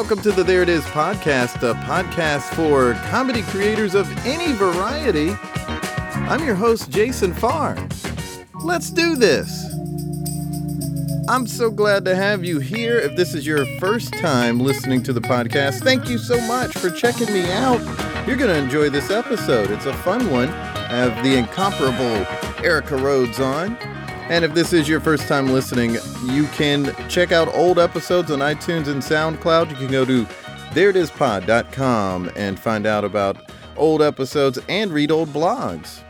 Welcome to the There It Is podcast, a podcast for comedy creators of any variety. I'm your host, Jason Farr. Let's do this. I'm so glad to have you here. If this is your first time listening to the podcast, thank you so much for checking me out. You're going to enjoy this episode. It's a fun one. I have the incomparable Erica Rhodes on. And if this is your first time listening, you can check out old episodes on iTunes and SoundCloud. You can go to thereitispod.com and find out about old episodes and read old blogs.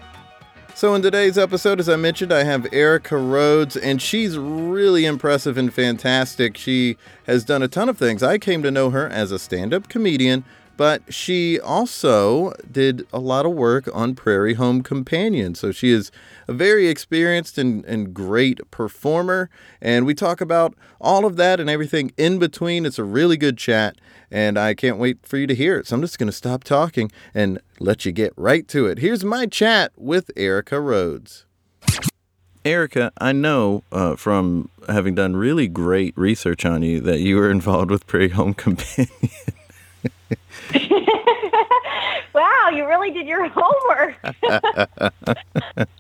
So, in today's episode, as I mentioned, I have Erica Rhodes, and she's really impressive and fantastic. She has done a ton of things. I came to know her as a stand up comedian, but she also did a lot of work on Prairie Home Companion. So, she is a very experienced and, and great performer. And we talk about all of that and everything in between. It's a really good chat, and I can't wait for you to hear it. So I'm just going to stop talking and let you get right to it. Here's my chat with Erica Rhodes. Erica, I know uh, from having done really great research on you that you were involved with Prairie Home Companion. wow, you really did your homework.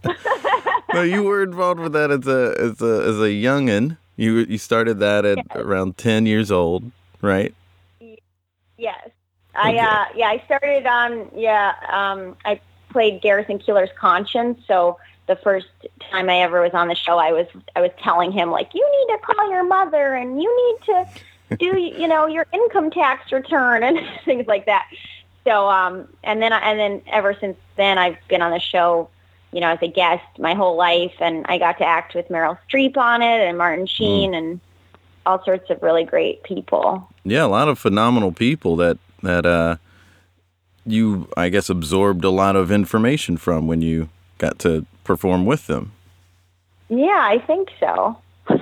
no, you were involved with that as a as a as a youngin. You you started that at Yes. around ten years old, right? yes. I Okay. uh yeah, I started on yeah, um I played Garrison Keillor's conscience, so the first time I ever was on the show I was I was telling him like you need to call your mother and you need to do you know your income tax return and things like that. So um and then and then ever since then I've been on the show you know, as a guest my whole life and I got to act with Meryl Streep on it and Martin Sheen and all sorts of really great people. Yeah, a lot of phenomenal people that that uh, you I guess absorbed a lot of information from when you got to perform with them. Yeah, I think so.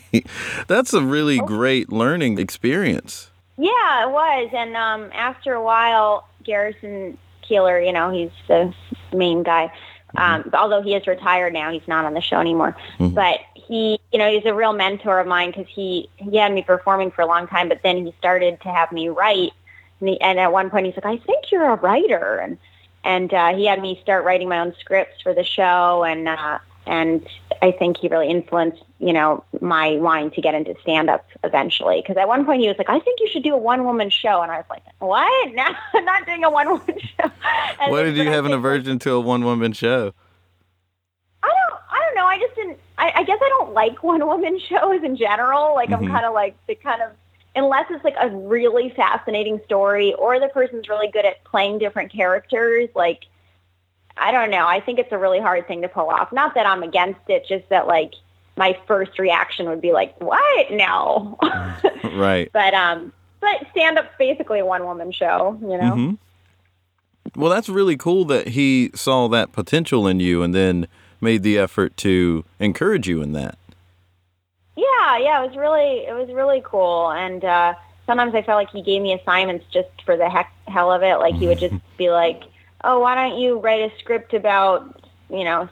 That's a really great learning experience. Yeah, it was. And um, after a while, Garrison Keillor, you know, he's the main guy. Um, although he is retired now, he's not on the show anymore. Mhm. But he, you know, he's a real mentor of mine because he he had me performing for a long time. But then he started to have me write, and, he, and at one point he's like, "I think you're a writer," and and uh, he had me start writing my own scripts for the show, and uh, and I think he really influenced, you know, my wanting to get into stand up eventually. Because at one point he was like, I think you should do a one woman show. And I was like, what? No, I'm not doing a one woman show. And Why did you have an aversion to a one woman show? I don't, I don't know. I just didn't, I, I guess I don't like one woman shows in general. Like Mhm. I'm kind of like the kind of, unless it's like a really fascinating story or the person's really good at playing different characters, like, I don't know. I think it's a really hard thing to pull off. Not that I'm against it, just that like my first reaction would be like, "What? No." Right. but um, but stand up's basically a one woman show, you know. hmm Well, that's really cool that he saw that potential in you and then made the effort to encourage you in that. Yeah, yeah, it was really it was really cool, and uh, sometimes I felt like he gave me assignments just for the heck hell of it. Like he would just be like, "Oh, why don't you write a script about you know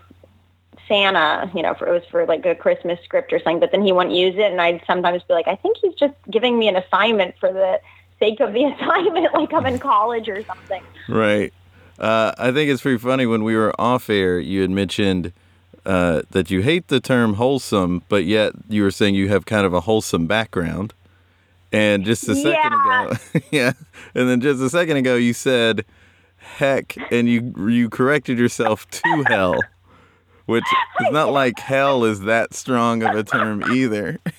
Santa? You know, for, it was for like a Christmas script or something." But then he wouldn't use it, and I'd sometimes be like, "I think he's just giving me an assignment for the sake of the assignment, like I'm in college or something." Right. Uh, I think it's pretty funny when we were off air, you had mentioned uh, that you hate the term wholesome, but yet you were saying you have kind of a wholesome background. And just a second Yeah. ago, yeah. And then just a second ago, you said heck, and you you corrected yourself to hell, which is not like hell is that strong of a term either. That's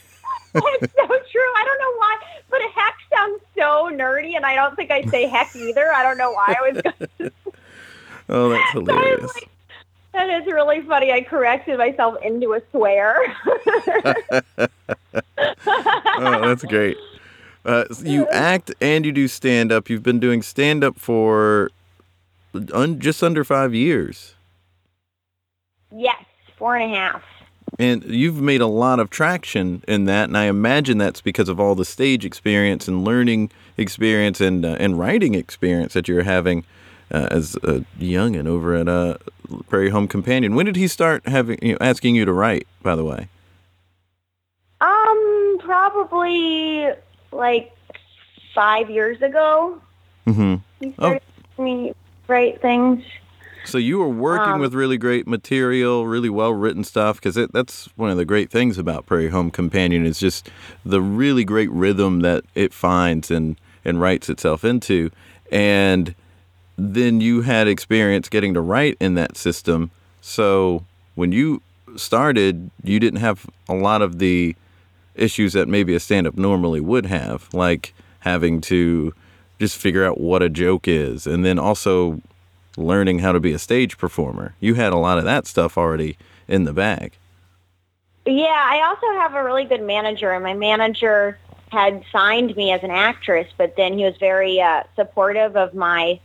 so true. I don't know why, but heck sounds so nerdy, and I don't think I say heck either. I don't know why I was. going. Oh, that's hilarious. like, that is really funny. I corrected myself into a swear. oh, that's great. Uh, you act and you do stand up. You've been doing stand up for un- just under five years. Yes, four and a half. And you've made a lot of traction in that, and I imagine that's because of all the stage experience and learning experience and uh, and writing experience that you're having uh, as a youngin over at uh, Prairie Home Companion. When did he start having you know, asking you to write? By the way, Um, probably like five years ago. Mm-hmm. He Oh. started oh. me write things. so you were working Um, with really great material, really well written stuff. Because that's one of the great things about Prairie Home Companion is just the really great rhythm that it finds and and writes itself into, and then you had experience getting to write in that system. So when you started, you didn't have a lot of the issues that maybe a stand up normally would have, like having to just figure out what a joke is and then also learning how to be a stage performer. You had a lot of that stuff already in the bag. Yeah, I also have a really good manager, and my manager had signed me as an actress, but then he was very uh, supportive of my,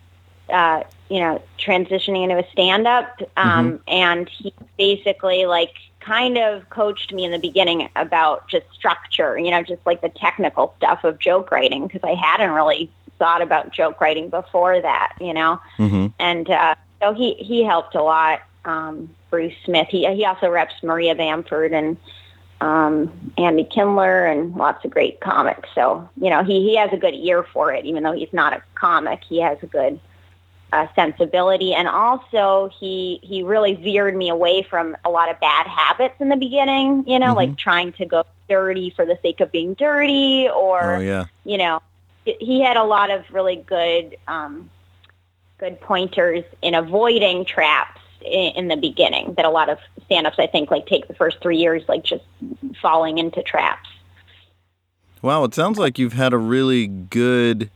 uh, you know, transitioning into a stand-up, um, and he basically like kind of coached me in the beginning about just structure, you know, just like the technical stuff of joke writing because I hadn't really thought about joke writing before that, you know Mm-hmm. and uh, so he he helped a lot. Um, Bruce Smith. He he also reps Maria Bamford and um, Andy Kindler and lots of great comics. So you know he he has a good ear for it, even though he's not a comic. He has a good uh, sensibility, and also he he really veered me away from a lot of bad habits in the beginning. You know, like trying to go dirty for the sake of being dirty, or Oh yeah. you know, he had a lot of really good um, good pointers in avoiding traps in, in the beginning that a lot of stand-ups I think like take the first three years like just falling into traps. Wow, it sounds like you've had a really good,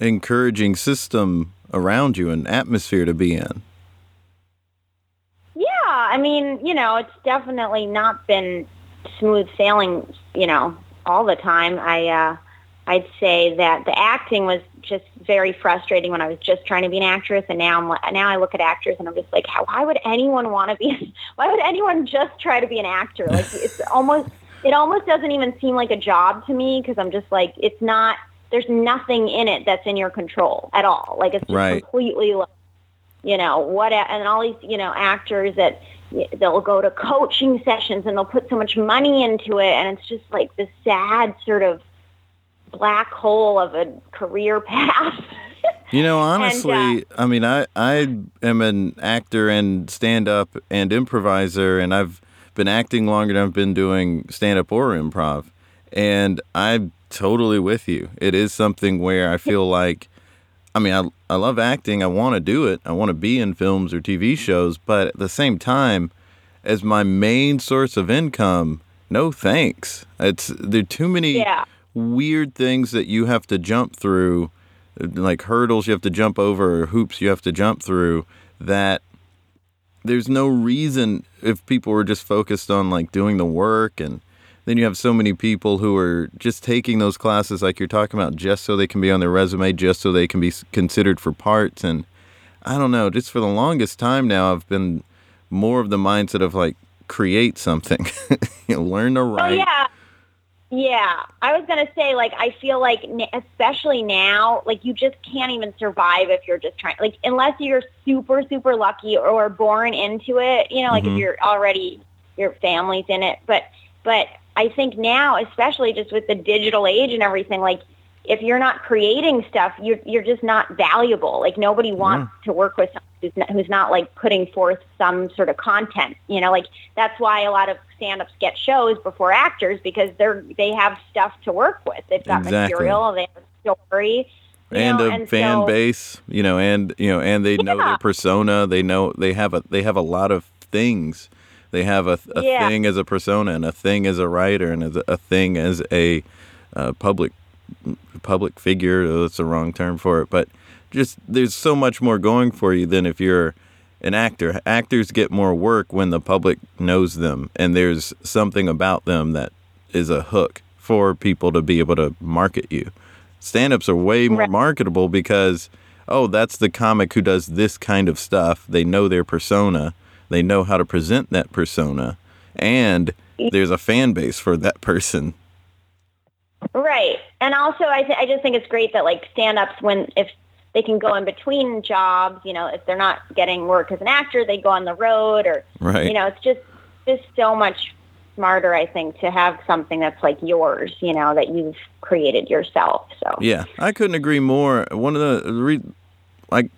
encouraging system around you and atmosphere to be in. Yeah, I mean, you know, it's definitely not been smooth sailing, you know, all the time. I uh I'd say that the acting was just very frustrating when I was just trying to be an actress, and now I'm li- now I look at actors and I'm just like, how, why would anyone want to be? Why would anyone just try to be an actor? Like it's almost it almost doesn't even seem like a job to me because I'm just like it's not. There's nothing in it that's in your control at all. Like it's just Right. completely, like, you know, what and all these you know actors that they'll go to coaching sessions and they'll put so much money into it, and it's just like this sad sort of black hole of a career path. You know, uh, honestly, And, I mean, I I am an actor and stand up and improviser, and I've been acting longer than I've been doing stand up or improv, and I'm totally with you. It is something where I feel like, I mean, I I love acting. I want to do it. I want to be in films or TV shows, but at the same time, as my main source of income, no thanks. It's there are too many Yeah. Weird things that you have to jump through, like hurdles you have to jump over or hoops you have to jump through that there's no reason if people were just focused on like doing the work and then you have so many people who are just taking those classes like you're talking about just so they can be on their resume just so they can be considered for parts. And i don't know just for the longest time now i've been more of the mindset of like create something you know, learn to Oh write. yeah, yeah. I was gonna say like I feel like especially now, like you just can't even survive if you're just trying. Like unless you're super super lucky or born into it, you know, like Mhm. if you're already your family's in it. But but I think now, especially just with the digital age and everything, like if you're not creating stuff, you're you're just not valuable. Like nobody wants to work with someone who's not, who's not like putting forth some sort of content. You know, like that's why a lot of stand-ups get shows before actors because they're they have stuff to work with. They've got Exactly. material, they have a story, and know, a and fan so- base, you know, and you know, and they know their persona. They know they have a they have a lot of things. They have a, a Yeah. thing as a persona, and a thing as a writer, and as a, a thing as a uh, public public figure. That's the wrong term for it, but just there's so much more going for you than if you're an actor. Actors get more work when the public knows them, and there's something about them that is a hook for people to be able to market you. Stand-ups are way more Right. marketable because oh, that's the comic who does this kind of stuff. They know their persona. They know how to present that persona, and there's a fan base for that person. Right. And also, I, th- I just think it's great that like stand-ups, when if they can go in between jobs, you know, if they're not getting work as an actor, they go on the road or, Right. you know, it's just just so much smarter, I think, to have something that's like yours, you know, that you've created yourself. So Yeah, I couldn't agree more. One of the re- like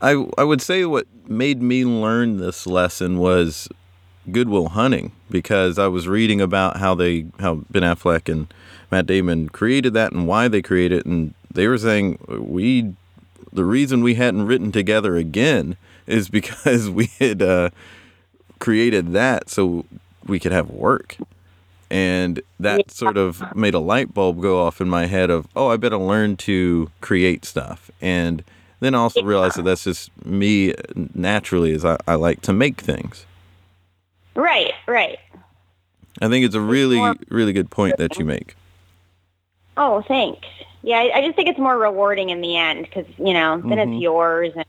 I I would say what made me learn this lesson was Good Will Hunting because I was reading about how they how Ben Affleck and Matt Damon created that and why they created it and they were saying we the reason we hadn't written together again is because we had uh, created that so we could have work. And that sort of made a light bulb go off in my head of oh i better learn to create stuff. And then I also realized that that's just me naturally as I, I like to make things. Right, right. i think it's a really really good point that you make. Oh, thanks. Yeah, I, I just think it's more rewarding in the end because you know then Mhm. it's yours and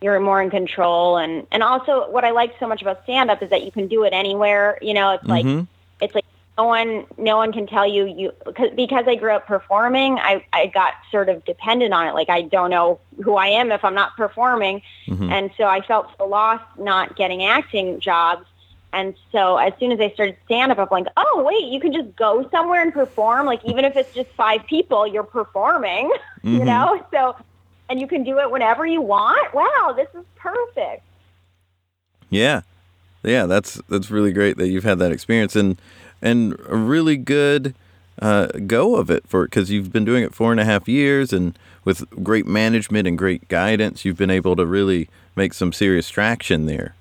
you're more in control. And and also, what I like so much about stand up is that you can do it anywhere. You know, it's like Mhm. it's like no one no one can tell you you because because I grew up performing. I I got sort of dependent on it. Like I don't know who I am if I'm not performing, Mhm. and so I felt so lost not getting acting jobs. And so as soon as I started stand up, I'm like, oh wait, you can just go somewhere and perform. Like even if it's just five people, you're performing. you Mhm. know, so and you can do it whenever you want. Wow, this is perfect. Yeah, yeah, that's that's really great that you've had that experience and and a really good uh, go of it for because you've been doing it four and a half years and with great management and great guidance, you've been able to really make some serious traction there.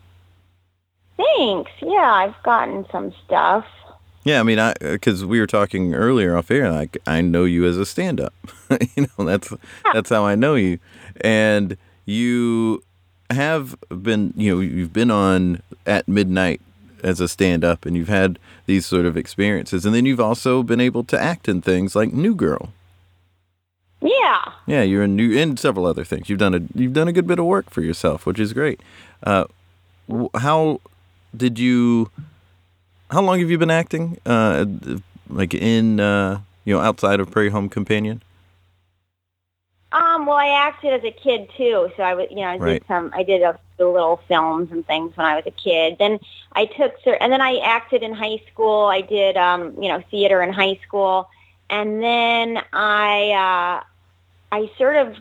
Thanks. Yeah, I've gotten some stuff. Yeah, I mean, I because we were talking earlier off air, like I know you as a stand-up. you know, that's that's how I know you, and you have been, you know, you've been on at midnight as a stand-up, and you've had these sort of experiences, and then you've also been able to act in things like New Girl. Yeah. Yeah, you're in new and several other things. You've done a you've done a good bit of work for yourself, which is great. Uh, how did you? How long have you been acting? Uh, like in uh, you know outside of Prairie Home Companion. Um, well, I acted as a kid too, so I was, you know, I did Right. some, I did a few little films and things when I was a kid. Then I took, and then I acted in high school. I did, um, you know, theater in high school, and then I, uh, I sort of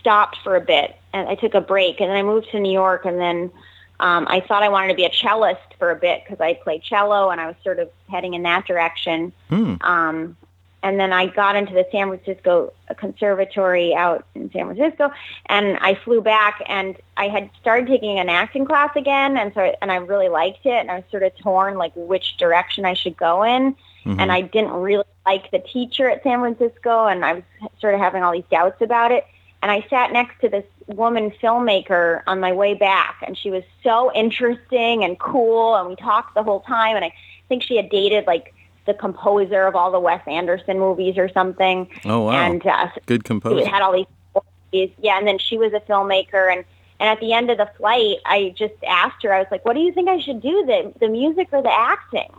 stopped for a bit, and I took a break, and then I moved to New York, and then um, I thought I wanted to be a cellist for a bit because I played cello, and I was sort of heading in that direction. Hmm. Um, and then I got into the San Francisco Conservatory out in San Francisco, and I flew back, and I had started taking an acting class again, and so and I really liked it, and I was sort of torn like which direction I should go in, Mhm. and I didn't really like the teacher at San Francisco, and I was sort of having all these doubts about it, and I sat next to this woman filmmaker on my way back, and she was so interesting and cool, and we talked the whole time, and I think she had dated like the composer of all the Wes Anderson movies or something. Oh wow, And uh, good composer. it had all these. Yeah, and then she was a filmmaker and and at the end of the flight, I just asked her, I was like, what do you think I should do, the, the music or the acting?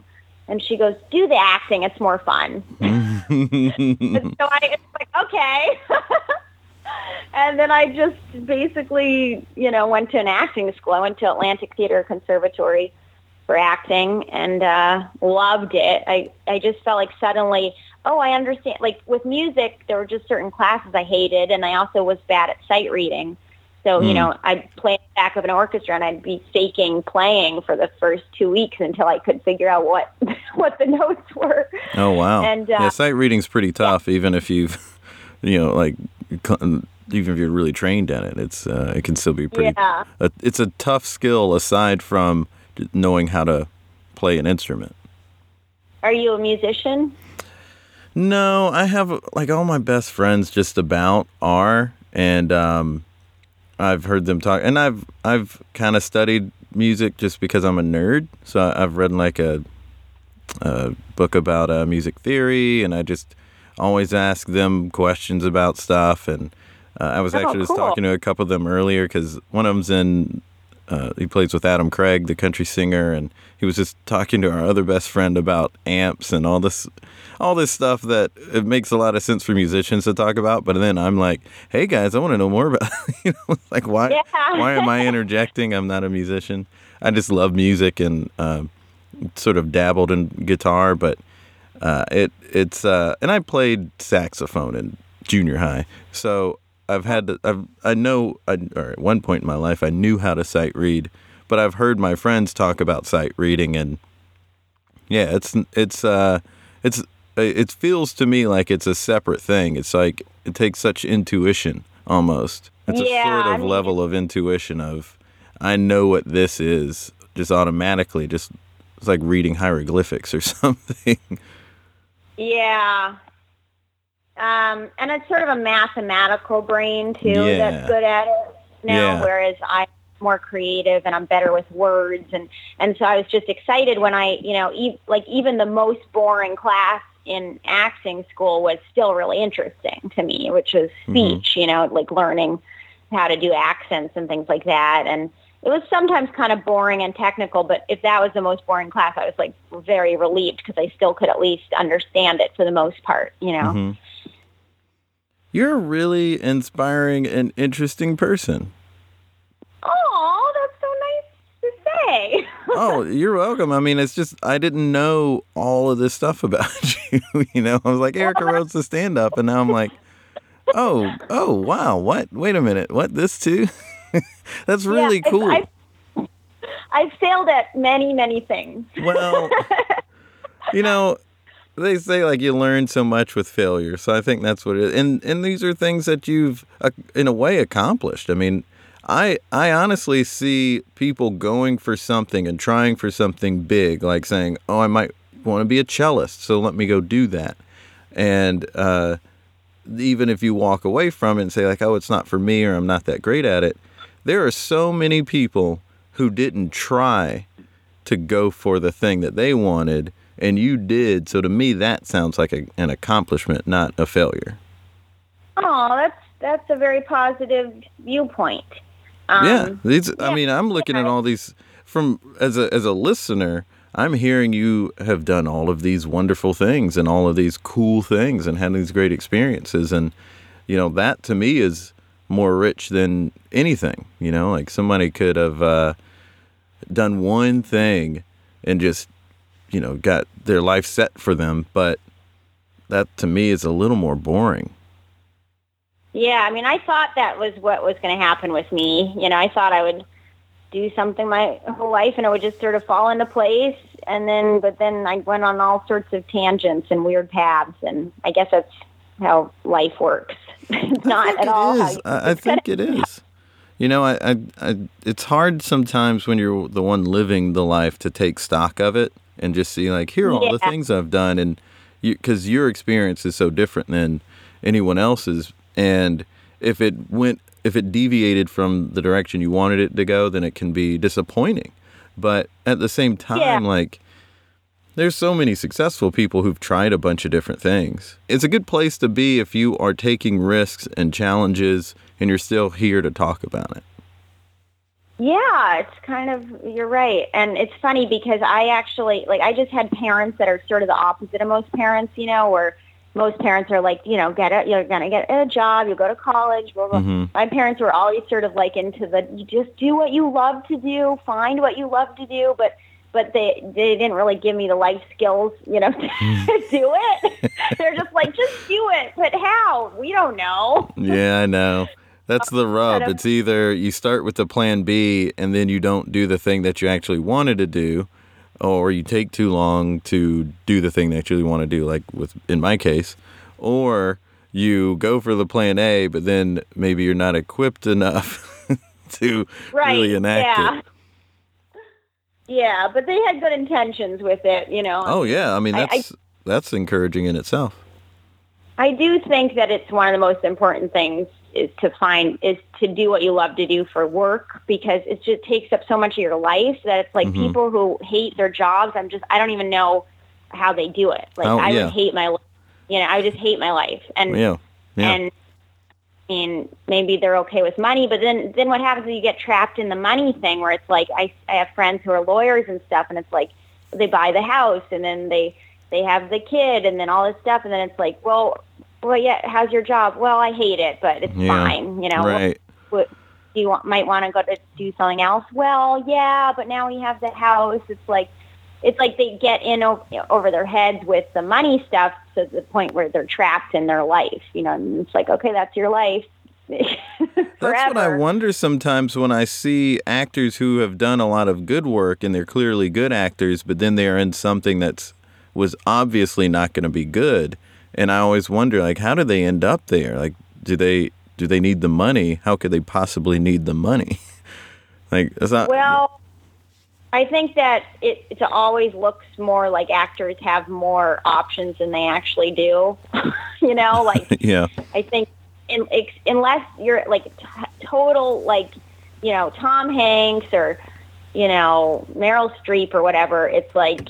And she goes, do the acting. It's more fun. So I was like, okay. and then I just basically, you know, went to an acting school. I went to Atlantic Theater Conservatory for acting and uh, loved it. I, I just felt like suddenly, oh, I understand. Like with music, there were just certain classes I hated, and I also was bad at sight reading. So, you Hmm. know, I'd play in the back of an orchestra and I'd be faking playing for the first two weeks until I could figure out what what the notes were. oh wow. And, uh, yeah, sight reading's pretty tough, even if you've, you know, like, even if you're really trained in it, it's uh, it can still be pretty. Yeah. a- it's a tough skill aside from knowing how to play an instrument. Are you a musician? No, I have like all my best friends just about are, and um, I've heard them talk, and I've I've kind of studied music just because I'm a nerd. So I've read like a, a book about uh, music theory, and I just always ask them questions about stuff. And uh, I was Oh, actually just talking to a couple of them earlier because one of them's in. Uh, he plays with Adam Craig, the country singer, and he was just talking to our other best friend about amps and all this, all this stuff that it makes a lot of sense for musicians to talk about. But then I'm like, hey guys, I want to know more about, you know, like why, Yeah. why am I interjecting? I'm not a musician. I just love music and um sort of dabbled in guitar, but uh, it it's uh, and I played saxophone in junior high, so I've had to, I've I know I, or at one point in my life I knew how to sight read, but I've heard my friends talk about sight reading and yeah, it's it's uh it's it feels to me like it's a separate thing. It's like it takes such intuition almost. It's Yeah, a sort I of mean, level of intuition of I know what this is just automatically just it's like reading hieroglyphics or something. Yeah. Um, and it's sort of a mathematical brain too Yeah. that's good at it now, Yeah. whereas I'm more creative and I'm better with words and and so I was just excited when I, you know, e- like even the most boring class in acting school was still really interesting to me, which was Mhm. speech, you know, like learning how to do accents and things like that and it was sometimes kind of boring and technical, but if that was the most boring class, I was like very relieved because I still could at least understand it for the most part, you know. Mhm. You're a really inspiring and interesting person. Oh, that's so nice to say. oh, you're welcome. I mean, it's just I didn't know all of this stuff about you. You know, I was like Erica Rhodes the stand up, and now I'm like, oh, oh, wow, what? Wait a minute, what? This too? That's really Yeah, I've- cool. I've, I've failed at many, many things. Well, you know, they say like you learn so much with failure. So I think that's what it is. And and these are things that you've uh, in a way accomplished. I mean, I I honestly see people going for something and trying for something big, like saying, "Oh, I might want to be a cellist, so let me go do that." And uh, even if you walk away from it and say like, "Oh, it's not for me," or "I'm not that great at it," there are so many people who didn't try to go for the thing that they wanted and you did. So to me that sounds like a, an accomplishment not a failure. Oh, that's that's a very positive viewpoint. Um, yeah these i mean i'm looking at all these from as a as a listener i'm hearing you have done all of these wonderful things and all of these cool things and had these great experiences. And you know that to me is more rich than anything you know like somebody could have uh, done one thing and just you know got their life set for them but that to me is a little more boring Yeah, I mean, I thought that was what was going to happen with me. You know, I thought I would do something my whole life and it would just sort of fall into place. And then, but then I went on all sorts of tangents and weird paths. And I guess that's how life works. not at all is. you I, I think it is. You know, I, I, I, it's hard sometimes when you're the one living the life to take stock of it and just see like, here are all the things I've done, and you because your experience is so different than anyone else's, and if it went, if it deviated from the direction you wanted it to go, then it can be disappointing. But at the same time, Yeah. like there's so many successful people who've tried a bunch of different things. It's a good place to be if you are taking risks and challenges and you're still here to talk about it. Yeah, it's kind of you're right, and it's funny because I actually like I just had parents that are sort of the opposite of most parents, you know, where most parents are like, you know, get a you're gonna get a job, you'll go to college, blah blah. Mhm. My parents were always sort of like into the you just do what you love to do, find what you love to do, but but they they didn't really give me the life skills, you know, to mm. do it. They're just like, just do it, but how? We don't know. Yeah, I know. That's the rub. It's either you start with the plan B and then you don't do the thing that you actually wanted to do, or you take too long to do the thing that you really want to do, like with in my case, or you go for the plan A, but then maybe you're not equipped enough to Right? really enact yeah. it. Yeah, but they had good intentions with it, you know. Oh yeah, I mean I- I- that's that's encouraging in itself. I do think that it's one of the most important things is to find is to do what you love to do for work because it just takes up so much of your life that it's like Mhm. people who hate their jobs. I'm just I don't even know how they do it. Like Oh, I yeah. would hate my life you know, I just hate my life. And Yeah. Yeah. and mean, maybe they're okay with money, but then then what happens is you get trapped in the money thing where it's like I I have friends who are lawyers and stuff, and it's like they buy the house and then they they have the kid and then all this stuff, and then it's like, well, well, yeah, how's your job? Well, I hate it, but it's Yeah. fine, you know. right. What, do you want, might want to go to do something else? Well, yeah, but now we have the house. It's like it's like they get in o- over their heads with the money stuff to the point where they're trapped in their life. You know, and it's like, okay, that's your life. That's what I wonder sometimes when I see actors who have done a lot of good work and they're clearly good actors, but then they're in something that's was obviously not going to be good. And I always wonder, like, how do they end up there? Like, do they do they need the money? How could they possibly need the money? like, it's not. Well, I think that it, it always looks more like actors have more options than they actually do. you know, like yeah, I think in, ex, unless you're like t- total like you know Tom Hanks or you know Meryl Streep or whatever, it's like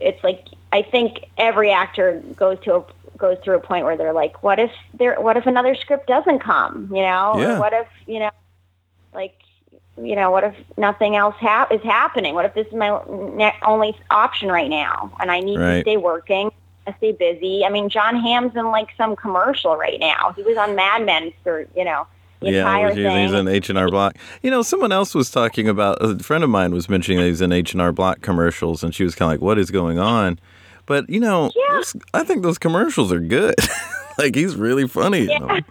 it's like I think every actor goes to a goes through a point where they're like, what if there? What if another script doesn't come? You know, Yeah. what if you know, like you know, what if nothing else hap- is happening? What if this is my ne- only option right now, and I need Right. to stay working, I stay busy? I mean, Jon Hamm's in like some commercial right now. He was on Mad Men for you know yeah, he's, he's in H and R Block. You know, someone else was talking about. A friend of mine was mentioning that he's in H and R Block commercials, and she was kind of like, "What is going on?" But you know, Yeah. I think those commercials are good. like he's really funny in Yeah. them.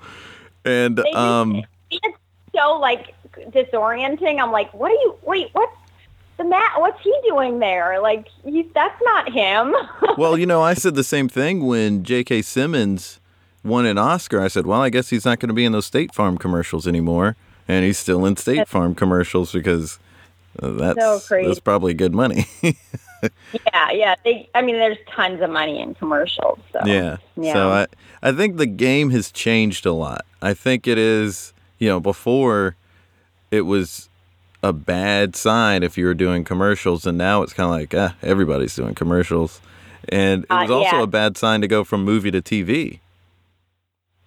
And They um, it's so like disorienting. I'm like, what are you? Wait, what's the Matt? What's he doing there? Like, he's that's not him. well, you know, I said the same thing when J.K. Simmons won an Oscar. I said, "Well, I guess he's not going to be in those State Farm commercials anymore," and he's still in State Farm commercials because uh, that's So that's probably good money. yeah, yeah. They, I mean, there's tons of money in commercials. So Yeah. Yeah. So I I think the game has changed a lot. I think it is, you know, before it was a bad sign if you were doing commercials and now it's kind of like, ah, everybody's doing commercials. And it Uh, was also yeah. a bad sign to go from movie to TV.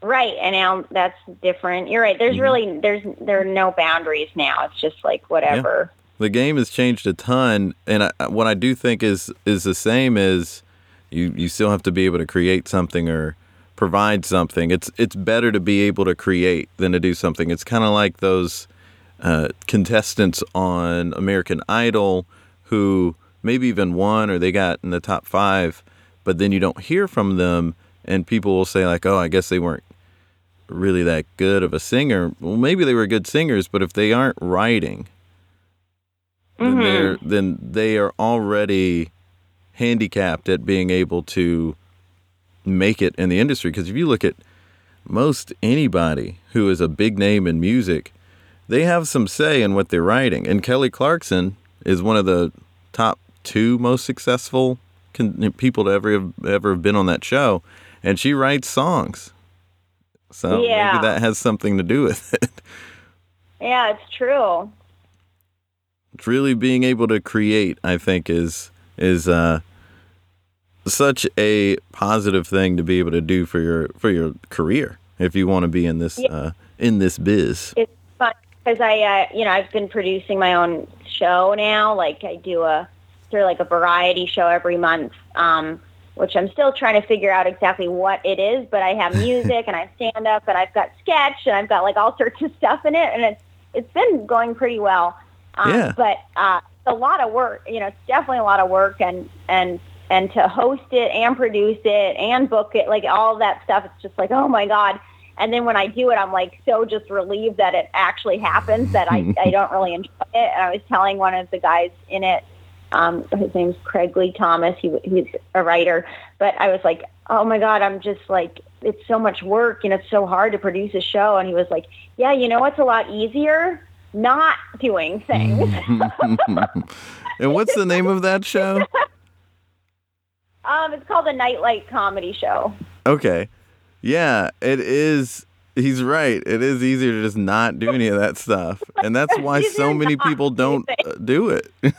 Right, and now that's different. You're right. There's Mm-hmm. really there's there are no boundaries now. It's just like whatever. The game has changed a ton and I, what I do think is is the same is you you still have to be able to create something or provide something. It's it's better to be able to create than to do something. It's kind of like those uh, contestants on American Idol who maybe even won or they got in the top five, but then you don't hear from them, and people will say like, "Oh, I guess they weren't really that good of a singer." Well, maybe they were good singers, but if they aren't writing, then Mhm. they're then they are already handicapped at being able to make it in the industry. Because if you look at most anybody who is a big name in music, they have some say in what they're writing. And Kelly Clarkson is one of the top two most successful con- people to ever have, ever have been on that show, and she writes songs. So Yeah. maybe that has something to do with it. Yeah, it's true. It's really being able to create, I think, is is uh, such a positive thing to be able to do for your for your career if you want to be in this Yeah. uh, in this biz. It's because I, uh, you know, I've been producing my own show now. Like I do a sort of like a variety show every month, um, which I'm still trying to figure out exactly what it is. But I have music and I have stand up and I've got sketch and I've got like all sorts of stuff in it, and it's it's been going pretty well. Um, Yeah. But uh, it's a lot of work. You know, it's definitely a lot of work and and and to host it and produce it and book it, like all that stuff. It's just like, oh my god. And then when I do it, I'm like so just relieved that it actually happens that I, I don't really enjoy it. And I was telling one of the guys in it, um, his name's Craig Lee Thomas. He, he's a writer, but I was like, oh my God, I'm just like, it's so much work and it's so hard to produce a show. And he was like, yeah, you know what's a lot easier? Not doing things. and what's the name of that show? um, it's called a nightlight comedy show. Okay. Yeah, it is. He's right. It is easier to just not do any of that stuff. And that's why so many people do don't uh, do it.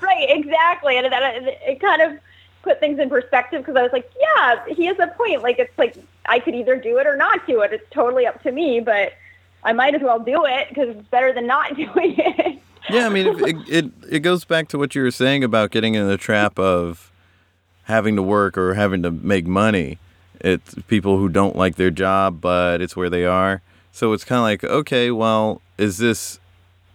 Right, exactly. And that, it kind of put things in perspective because I was like, yeah, he has a point. Like it's like I could either do it or not do it. It's totally up to me, but I might as well do it because it's better than not doing it. Yeah, I mean, it, it it goes back to what you were saying about getting in the trap of having to work or having to make money. It's people who don't like their job, but it's where they are. So it's kind of like, okay, well, is this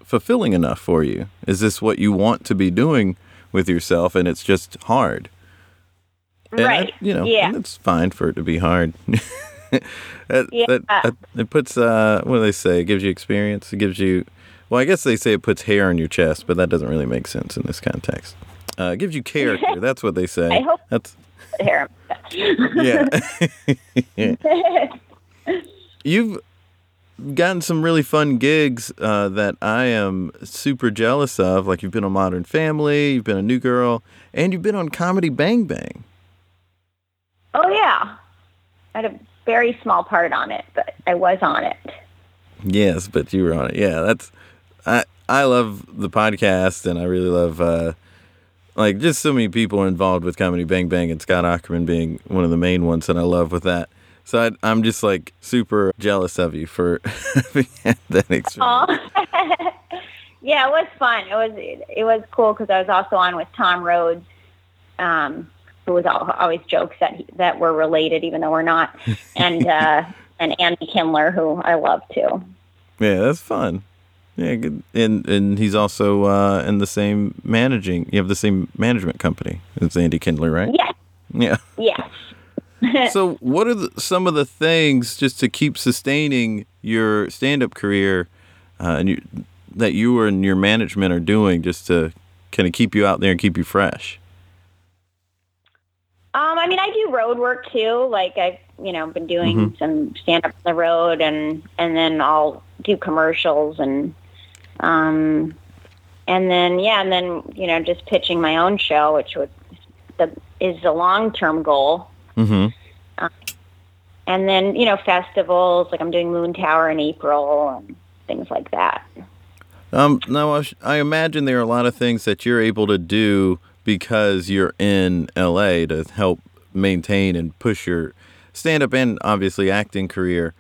fulfilling enough for you? Is this what you want to be doing with yourself? And it's just hard. And I- right. you know, Yeah. it's fine for it to be hard. that, Yeah. that, it puts, uh, what do they say? It gives you experience. It gives you, well, I guess they say it puts hair on your chest, but that doesn't really make sense in this context. Uh, it gives you character. That's what they say. I hope- That's, Here. Yeah. You've gotten some really fun gigs uh, that I am super jealous of. Like you've been on Modern Family, you've been a New Girl, and you've been on Comedy Bang Bang. oh yeah. I had a very small part on it, but I was on it. Yes, but you were on it. Yeah, that's I I love the podcast and I really love uh like just so many people involved with Comedy Bang Bang and Scott Aukerman being one of the main ones that I love with that. So I, I'm just like super jealous of you for having had that experience. Yeah, it was fun. It was it was cool because I was also on with Tom Rhodes, um, who was al- always jokes that he, that were related, even though we're not, and uh, and Andy Kindler, who I love too. Yeah, that's fun. Yeah, good. and and he's also uh, in the same managing. You have the same management company as Andy Kindler, right? Yes, Yeah. yes. so what are the, some of the things just to keep sustaining your stand-up career uh, and you, that you and your management are doing just to kind of keep you out there and keep you fresh Um, I mean, I do road work too. Like I've, you know, been doing Mhm. some stand up on the road, and and then I'll do commercials, and um, and then yeah, and then you know, just pitching my own show, which would the is the long term goal. mm-hmm. And then you know, festivals like I'm doing Moontower in April and things like that. um, now I, sh- I imagine there are a lot of things that you're able to do because you're in la to help maintain and push your stand-up and obviously acting career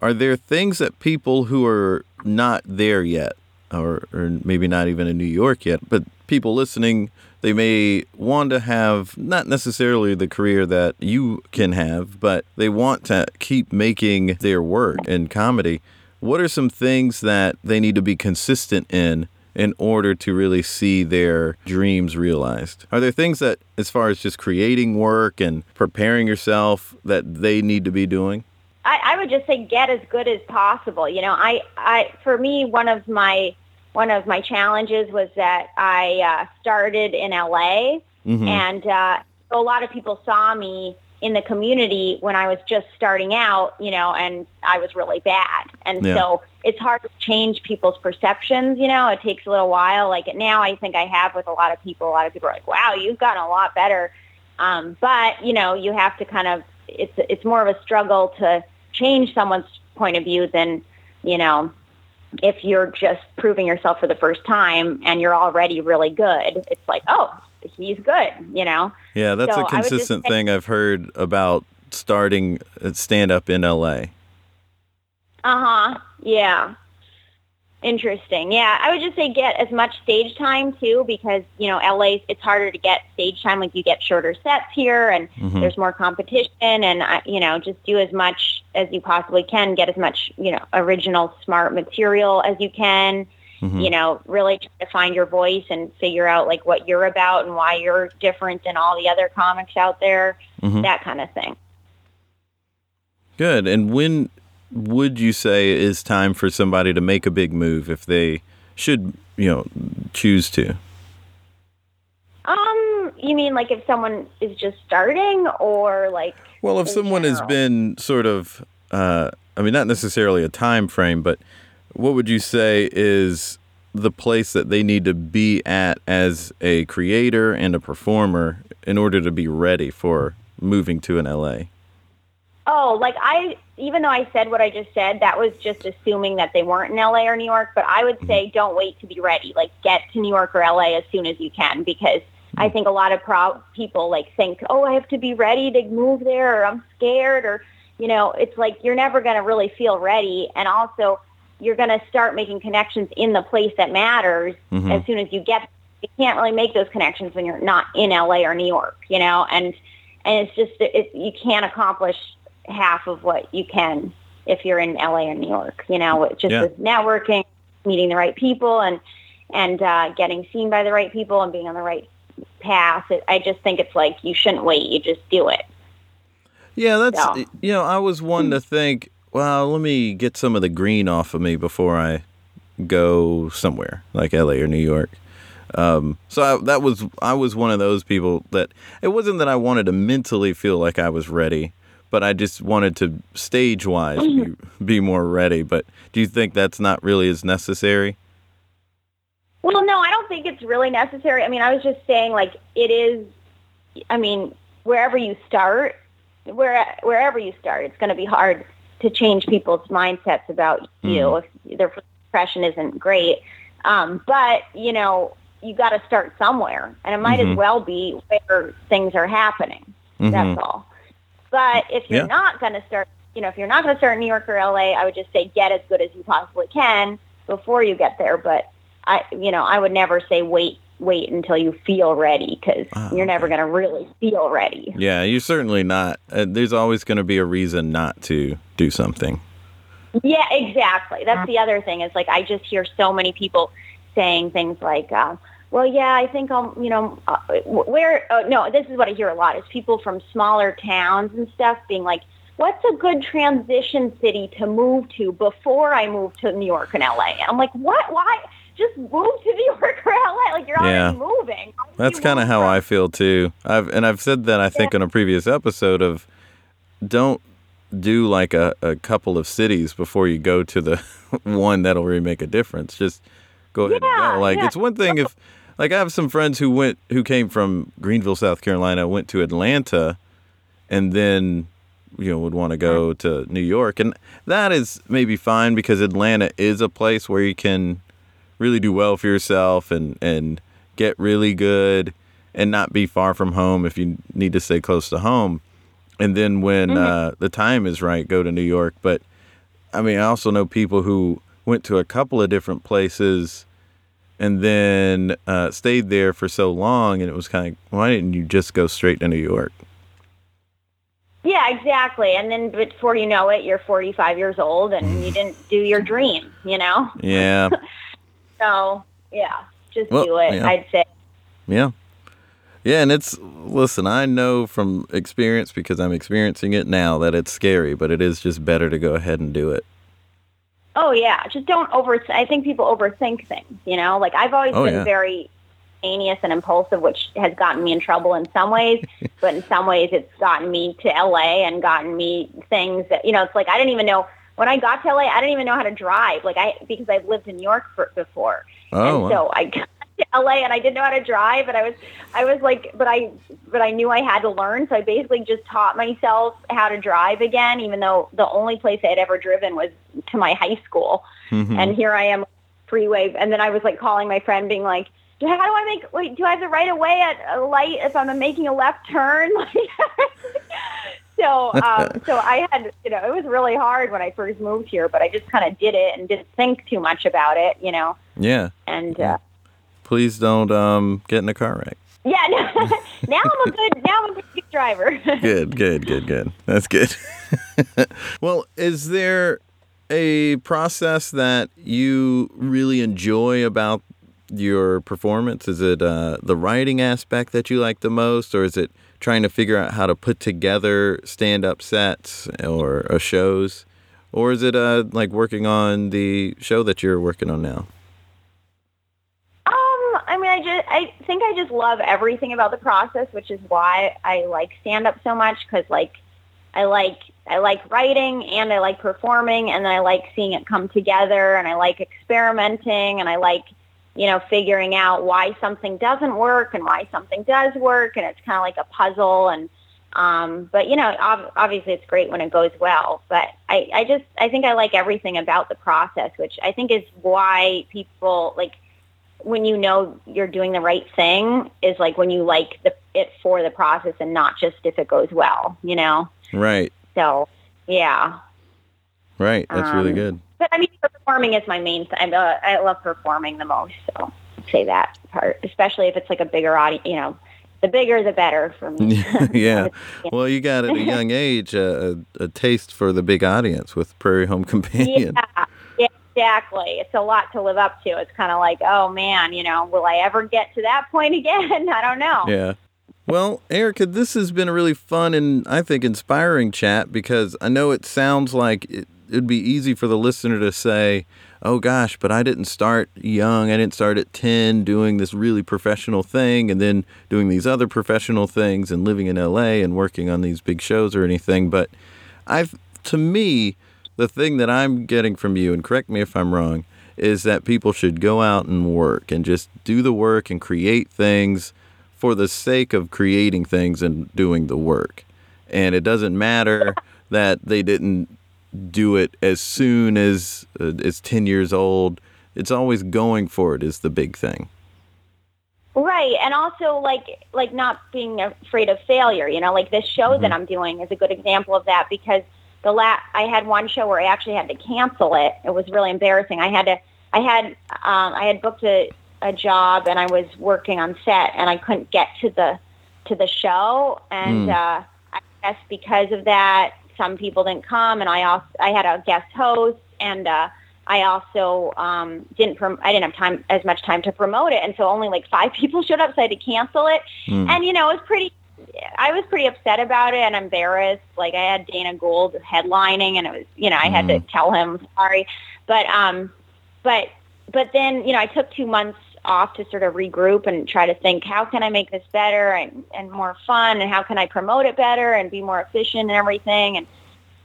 are there things that people who are not there yet or, or maybe not even in new york yet but people listening they may want to have not necessarily the career that you can have but they want to keep making their work in comedy what are some things that they need to be consistent in in order to really see their dreams realized? Are there things that, as far as just creating work and preparing yourself, that they need to be doing? I, I would just say get as good as possible. You know, I, I for me one of my one of my challenges was that I uh, started in LA, Mhm. and uh, a lot of people saw me in the community when I was just starting out. You know, and I was really bad, and Yeah. so it's hard to change people's perceptions. You know, it takes a little while. Like now, I think I have with a lot of people. A lot of people are like, "Wow, you've gotten a lot better." Um, but you know, you have to kind of it's it's more of a struggle to change someone's point of view than you know if you're just proving yourself for the first time and you're already really good. It's like, oh, he's good. You know. Yeah, that's So a I would just consistent say- thing I've heard about starting stand up in LA. Uh huh. Yeah. Interesting. Yeah, I would just say get as much stage time too, because you know LA. It's harder to get stage time. Like you get shorter sets here, and Mhm. there's more competition. And I, you know, just do as much as you possibly can. Get as much you know original, smart material as you can. Mhm. You know, really try to find your voice and figure out like what you're about and why you're different than all the other comics out there. Mhm. That kind of thing. Good. And when would you say is time for somebody to make a big move if they should, you know, choose to? Um, you mean like if someone is just starting or like Well, if someone has been sort of, uh, I mean, not necessarily a time frame, but what would you say is the place that they need to be at as a creator and a performer in order to be ready for moving to an LA? Oh, like I, even though I said what I just said, that was just assuming that they weren't in LA or New York. But I would say don't wait to be ready. Like get to New York or LA as soon as you can because I think a lot of pro- people like think, oh, I have to be ready to move there, or I'm scared, or you know, it's like you're never going to really feel ready, and also you're going to start making connections in the place that matters Mhm. as soon as you get. You can't really make those connections when you're not in LA or New York, you know, and and it's just it, you can't accomplish half of what you can if you're in LA or New York, you know, just Yeah. with networking, meeting the right people, and and uh, getting seen by the right people and being on the right path. It, I just think it's like you shouldn't wait; you just do it. Yeah, that's Yeah. you know, I was one to think, well, let me get some of the green off of me before I go somewhere like LA or New York. Um, so I, that was I was one of those people that it wasn't that I wanted to mentally feel like I was ready, but I just wanted to stage wise be, be more ready. But do you think that's not really as necessary? Well, no, I don't think it's really necessary. I mean, I was just saying, like, it is. I mean, wherever you start, where wherever you start, it's going to be hard to change people's mindsets about you if their impression isn't great. Um, but you know, you got to start somewhere, and it might Mhm. as well be where things are happening. Mhm. That's all. But if you're Yeah. not going to start, you know, if you're not going to start in New York or LA, I would just say get as good as you possibly can before you get there. But I, you know, I would never say wait, wait until you feel ready because Ah, you're never going to really feel ready. Yeah, you're certainly not. Uh, there's always going to be a reason not to do something. Yeah, exactly. That's the other thing is like I just hear so many people saying things like, uh, "Well, yeah, I think I'll, you know, uh, where." Uh, no, this is what I hear a lot is people from smaller towns and stuff being like, "What's a good transition city to move to before I move to New York and LA?" And I'm like, "What? Why?" Just move to New York or LA. Like you're Yeah. already moving. Why That's kind of how I feel too. I've and I've said that I think in a previous episode of don't do like a, a couple of cities before you go to the one that'll really make a difference. Just go ahead and go. Like yeah. it's one thing if like I have some friends who went who came from Greenville, South Carolina, went to Atlanta and then you know would want to go to New York. And that is maybe fine because Atlanta is a place where you can really do well for yourself and and get really good and not be far from home if you need to stay close to home. And then when uh, the time is right go to new york. But i mean i also know people who went to a couple of different places and then uh, stayed there for so long and it was kind of why didn't you just go straight to new york Yeah, exactly. And then before you know it, you're 45 years old and you didn't do your dream, you know? yeah So, yeah, just Well, do it, yeah. I'd say. Yeah. Yeah, and it's listen, I know from experience because I'm experiencing it now that it's scary, but it is just better to go ahead and do it. Oh, yeah. Just don't over, I think people overthink things, you know? Like, I've always Oh, been yeah. very spontaneous and impulsive, which has gotten me in trouble in some ways, but in some ways it's gotten me to LA and gotten me things that, you know, it's like I didn't even know, when I got to LA, I didn't even know how to drive, like I, because I've lived in New York for, before. Oh, and so I to LA and I didn't know how to drive and I was I was like but I but I knew I had to learn. So I basically just taught myself how to drive again even though the only place I had ever driven was to my high school. Mhm. and here I am freeway. And then I was like calling my friend being like "Do- how do I make wait do I have the right of way at a light if I'm making a left turn? So um so I had you know it was really hard when I first moved here but I just kind of did it and didn't think too much about it you know? Yeah. and uh, Please don't um get in a car wreck. Yeah, no, now I'm a good now I'm a good driver. Good, good, good, good. That's good. well, is there a process that you really enjoy about your performance? Is it uh, the writing aspect that you like the most, or is it trying to figure out how to put together stand-up sets or, or shows, or is it uh, like working on the show that you're working on now? I just I think I just love everything about the process, which is why I like stand up so much because like I like I like writing and I like performing and I like seeing it come together and I like experimenting and I like you know figuring out why something doesn't work and why something does work and it's kind of like a puzzle and um but you know ob- obviously it's great when it goes well but I I just I think I like everything about the process which I think is why people like when you know you're doing the right thing is like when you like the, it for the process and not just if it goes well, you know? Right. So, yeah. Right. That's really Um, good. But I mean, performing is my main thing. Uh, I love performing the most. So I'd say that part, especially if it's like a bigger audience, you know, the bigger the better for me. yeah. Well, you got at a young age uh, a, a taste for the big audience with Prairie Home Companion. Yeah, exactly. It's a lot to live up to. It's kind of like, oh man, you know, will I ever get to that point again? I don't know. Yeah. Well, Erica, this has been a really fun and I think inspiring chat because I know it sounds like it, it'd be easy for the listener to say, oh gosh, but I didn't start young. I didn't start at 10 doing this really professional thing and then doing these other professional things and living in LA and working on these big shows or anything. But I've, to me, the thing that I'm getting from you, and correct me if I'm wrong, is that people should go out and work and just do the work and create things for the sake of creating things and doing the work. And it doesn't matter that they didn't do it as soon as uh, as 10 years old. It's always going for it is the big thing. Right, and also like like not being afraid of failure. You know, like this show that I'm doing is a good example of that because the la- I had one show where I actually had to cancel it. It was really embarrassing. I had to I had um, I had booked a, a job and I was working on set and I couldn't get to the to the show and Mm. uh, I guess because of that some people didn't come and I also I had a guest host and uh, I also um, didn't prom- I didn't have time as much time to promote it and so only like five people showed up so I had to cancel it Mm. and you know it was pretty I was pretty upset about it and embarrassed. Like I had Dana Gould headlining and it was, you know, I had to tell him sorry. But um but but then, you know, I took 2 months off to sort of regroup and try to think how can I make this better and and more fun and how can I promote it better and be more efficient and everything and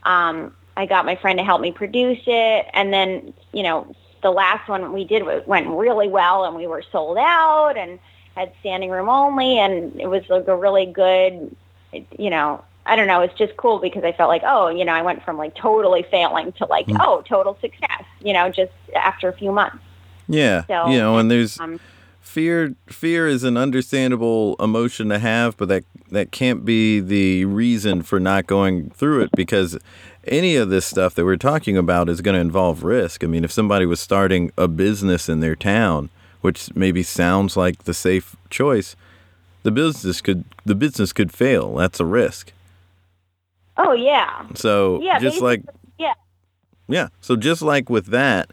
um I got my friend to help me produce it and then, you know, the last one we did went really well and we were sold out and had standing room only and it was like a really good you know i don't know it's just cool because i felt like oh you know i went from like totally failing to like oh total success you know just after a few months Yeah. So, you know, and there's um fear fear is an understandable emotion to have but that that can't be the reason for not going through it because any of this stuff that we're talking about is going to involve risk i mean if somebody was starting a business in their town which maybe sounds like the safe choice the business could the business could fail that's a risk oh yeah so Yeah, just like yeah yeah. So just like with that,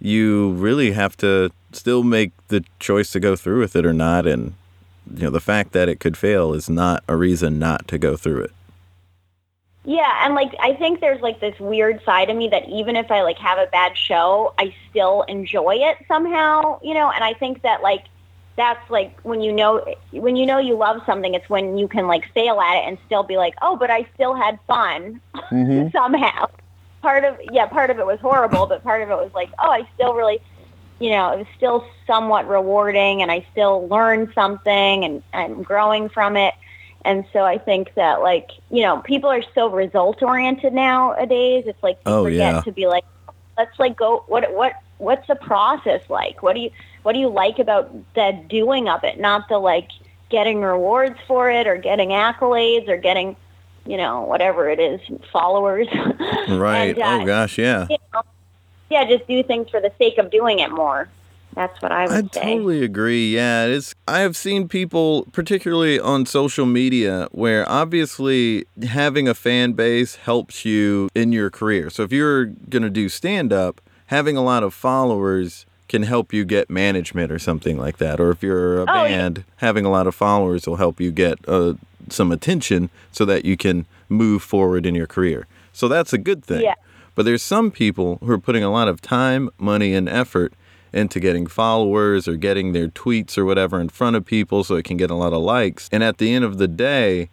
you really have to still make the choice to go through with it or not. And, you know, the fact that it could fail is not a reason not to go through it. Yeah, and like I think there's like this weird side of me that even if I like have a bad show, I still enjoy it somehow, you know, and I think that like that's like when you know when you know you love something, it's when you can like fail at it and still be like, "Oh, but I still had fun." Mm-hmm. somehow. Part of yeah, part of it was horrible, but part of it was like, "Oh, I still really you know, it was still somewhat rewarding and I still learned something and I'm growing from it. And so I think that like, you know, people are so result oriented nowadays. It's like Oh, forget yeah. to be like, let's like go what what what's the process like? What do you what do you like about the doing of it? Not the like getting rewards for it or getting accolades or getting, you know, whatever it is, followers. Right. And, uh, oh, gosh. Yeah. you know, yeah, just do things for the sake of doing it more. That's what I I would say. totally agree. Yeah, it's. I have seen people, particularly on social media, where obviously having a fan base helps you in your career. So if you're gonna do stand up, having a lot of followers can help you get management or something like that. Or if you're a Oh, yeah. band, having a lot of followers will help you get uh, some attention so that you can move forward in your career. So that's a good thing. Yeah. But there's some people who are putting a lot of time, money, and effort into getting followers or getting their tweets or whatever in front of people so it can get a lot of likes. And at the end of the day,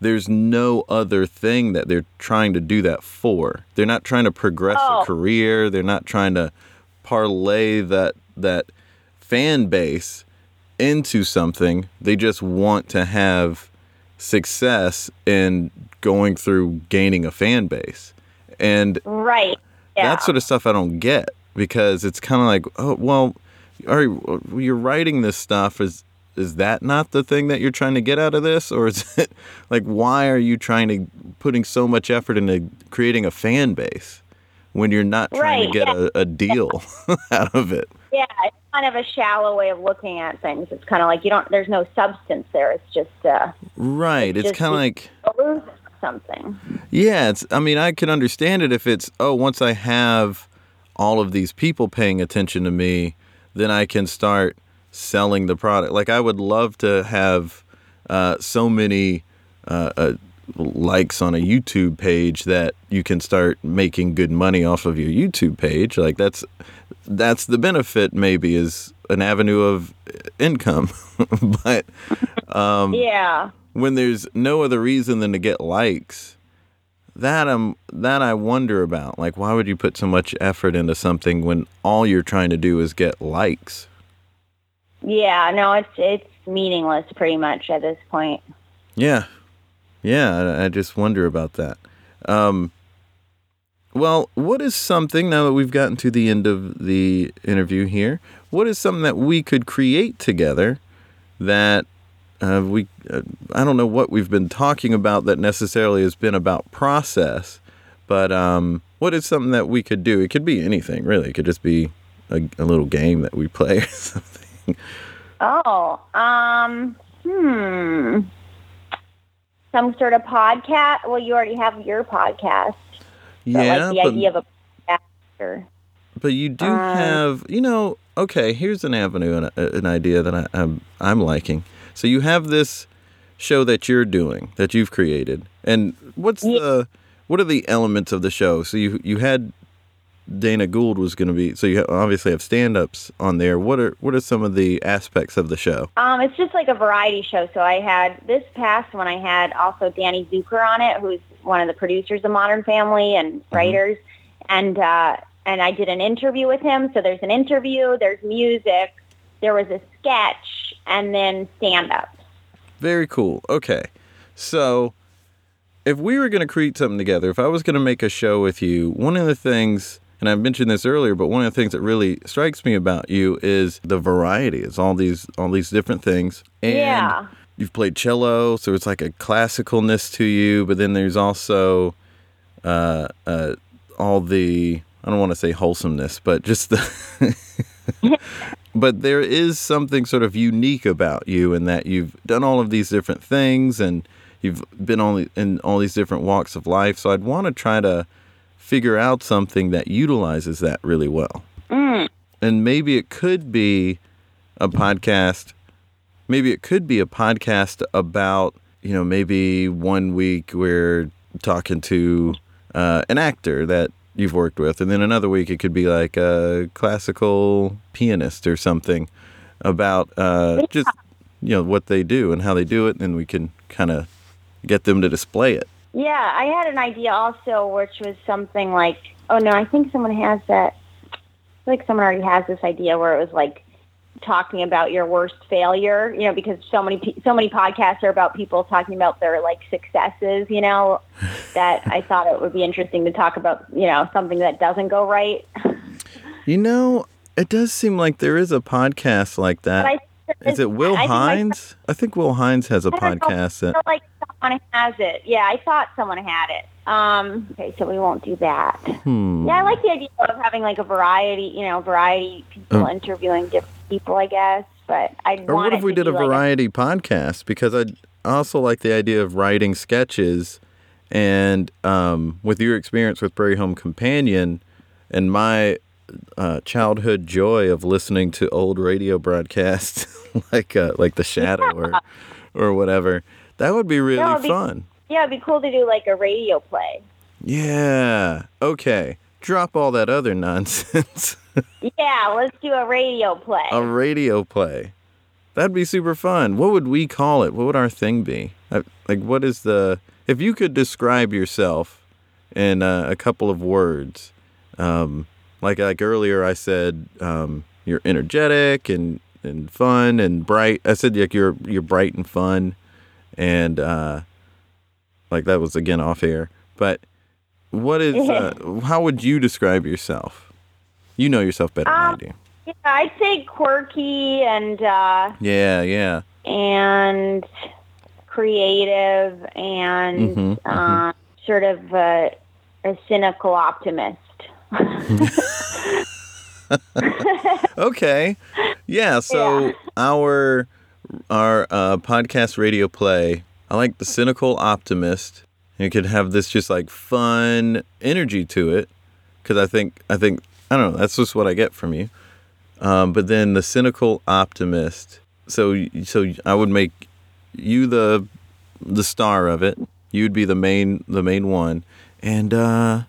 there's no other thing that they're trying to do that for. They're not trying to progress Oh. a career. They're not trying to parlay that that fan base into something. They just want to have success in going through gaining a fan base. And Right. Yeah. that sort of stuff I don't get because it's kind of like, oh, well, are you're writing this stuff is is that not the thing that you're trying to get out of this or is it like why are you trying to putting so much effort into creating a fan base when you're not trying Right, to get yeah. a, a deal out of it Yeah, it's kind of a shallow way of looking at things. It's kind of like you don't. There's no substance there. It's just uh, right it's just- kind of like something. Yeah, it's I mean, I can understand it if it's oh, once I have all of these people paying attention to me, then I can start selling the product. Like I would love to have uh, so many uh, uh, likes on a YouTube page that you can start making good money off of your YouTube page. Like that's that's the benefit maybe is an avenue of income. but Um, yeah. when there's no other reason than to get likes, that um that I wonder about. Like why would you put so much effort into something when all you're trying to do is get likes? Yeah. No, it's it's meaningless pretty much at this point. Yeah. Yeah, I, I just wonder about that. Um well, what is something now that we've gotten to the end of the interview here? What is something that we could create together that uh, we uh, I don't know what we've been talking about that necessarily has been about process, but um, what is something that we could do? It could be anything really. It could just be a, a little game that we play or something. Oh, um, hmm. Some sort of podcast. Well, you already have your podcast. But yeah, like the but idea of a podcast. Or, But you do Uh, have, you know, okay, here's an avenue and a- an idea that I, I'm, I'm liking. So you have this show that you're doing, that you've created. And what's Ye- the, what are the elements of the show? So you, you had Dana Gould was going to be, so you obviously have stand-ups on there. What are, what are some of the aspects of the show? um, it's just like a variety show. So I had this past one. I had also Danny Zuker on it, who's one of the producers of Modern Family and writers, and uh, and I did an interview with him. So there's an interview, there's music, there was a sketch, and then stand-up. Very cool. Okay. So if we were going to create something together, if I was going to make a show with you, one of the things, and I mentioned this earlier, but one of the things that really strikes me about you is the variety. It's all these all these different things. And Yeah. you've played cello, so it's like a classicalness to you, but then there's also uh, uh, all the I don't want to say wholesomeness, but just the but there is something sort of unique about you in that you've done all of these different things and you've been on in all these different walks of life. So I'd want to try to figure out something that utilizes that really well. Mm. And maybe it could be a podcast. Maybe it could be a podcast about, you know, maybe one week we're talking to uh, an actor that you've worked with, and then another week it could be like a classical pianist or something about uh, just, you know, what they do and how they do it, and we can kind of get them to display it. Yeah, I had an idea also, which was something like, oh no, I think someone has that. I feel like someone already has this idea where it was like talking about your worst failure, you know, because so many so many podcasts are about people talking about their like successes, you know, that I thought it would be interesting to talk about, you know, something that doesn't go right. You know, it does seem like there is a podcast like that. Is it Will I think Hines? I think Will Hines has a know. podcast I that like someone has it. Yeah, I thought someone had it. Um, okay, so we won't do that. hmm. Yeah, I like the idea of having like a variety, you know, variety people Uh, interviewing different people, I guess. But I Or what if we did a be like variety podcast? Because I also like the idea of writing sketches, and um, with your experience with Prairie Home Companion, and my uh, childhood joy of listening to old radio broadcasts like uh, like The Shadow or or whatever, that would be really No, be- fun. yeah, it'd be cool to do like a radio play. Yeah. Okay. Drop all that other nonsense. Yeah, let's do a radio play. a radio play. That'd be super fun. What would we call it? What would our thing be? Like, what is the? If you could describe yourself in uh, a couple of words, um, like like earlier, I said um, you're energetic and and fun and bright. I said like you're you're bright and fun, and uh, like that was again off air. But what is? Uh, how would you describe yourself? You know yourself better than I Um, do. Yeah, I'd say quirky and uh, Yeah, yeah. and creative and Mhm, uh, sort of a, a cynical optimist. Okay. Yeah, so Yeah. our our uh, podcast radio play, I like the cynical optimist. You could have this just like fun energy to it cuz I think I think I don't know, that's just what I get from you. Um, but then the cynical optimist. So so I would make you the the star of it. You'd be the main the main one. And uh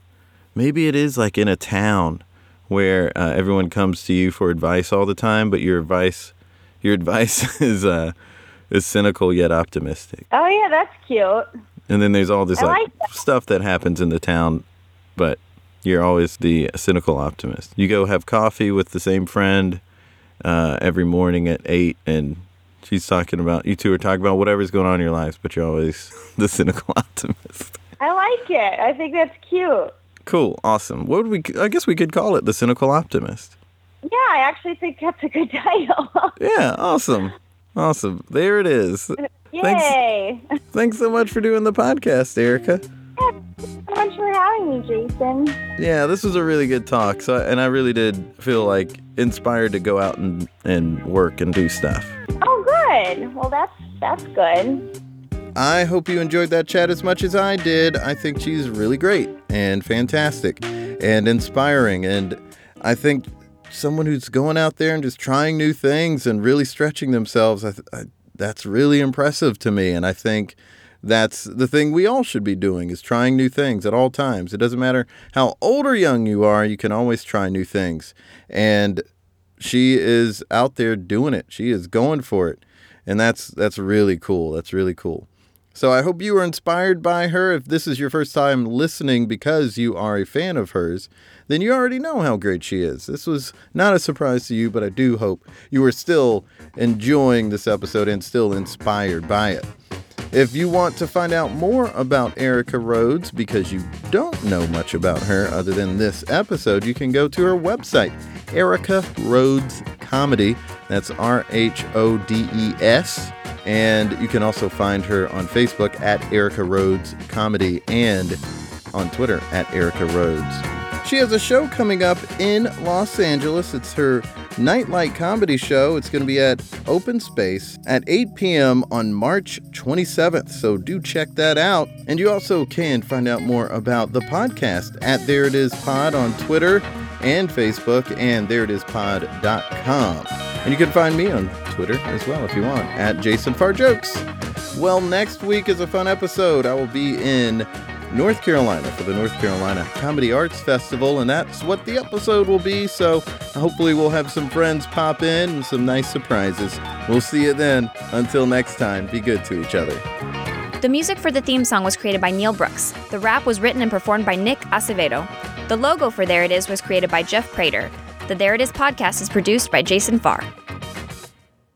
maybe it is like in a town where uh, everyone comes to you for advice all the time, but your advice, your advice is uh, is cynical yet optimistic. Oh yeah, that's cute. And then there's all this like, like that. stuff that happens in the town, but you're always the cynical optimist. You go have coffee with the same friend uh, every morning at eight, and she's talking about you two are talking about whatever's going on in your lives, but you're always the cynical optimist. I like it. I think that's cute. Cool, awesome. What would we? I guess we could call it the cynical optimist. Yeah, I actually think that's a good title. Yeah, awesome. Awesome. There it is. Thanks. Yay! Thanks so much for doing the podcast, Erica. So much for having me, Jason. Yeah, this was a really good talk. So and I really did feel like inspired to go out and, and work and do stuff. Oh, good. Well, that's that's good. I hope you enjoyed that chat as much as I did. I think she's really great and fantastic and inspiring. And I think someone who's going out there and just trying new things and really stretching themselves, I th- I, that's really impressive to me. And I think that's the thing we all should be doing is trying new things at all times. It doesn't matter how old or young you are, you can always try new things. And she is out there doing it. She is going for it. And that's that's really cool. That's really cool. So I hope you were inspired by her. If this is your first time listening because you are a fan of hers, then you already know how great she is. This was not a surprise to you, but I do hope you are still enjoying this episode and still inspired by it. If you want to find out more about Erica Rhodes because you don't know much about her other than this episode, you can go to her website, Erica Rhodes Comedy. That's R H O D E S. And you can also find her on Facebook at Erica Rhodes Comedy and on Twitter at Erica Rhodes. She has a show coming up in Los Angeles. It's her nightlight comedy show. It's going to be at Open Space at 8 p.m. on March 27th. So do check that out. And you also can find out more about the podcast at There It Is Pod on Twitter and Facebook and thereitispod.com. And you can find me on Twitter as well if you want at Jason Farr Jokes. Well, next week is a fun episode. I will be in North Carolina for the North Carolina Comedy Arts Festival, and that's what the episode will be. So hopefully, we'll have some friends pop in and some nice surprises. We'll see you then. Until next time, be good to each other. The music for the theme song was created by Neil Brooks. The rap was written and performed by Nick Acevedo. The logo for There It Is was created by Jeff Prater. The There It Is podcast is produced by Jason Farr.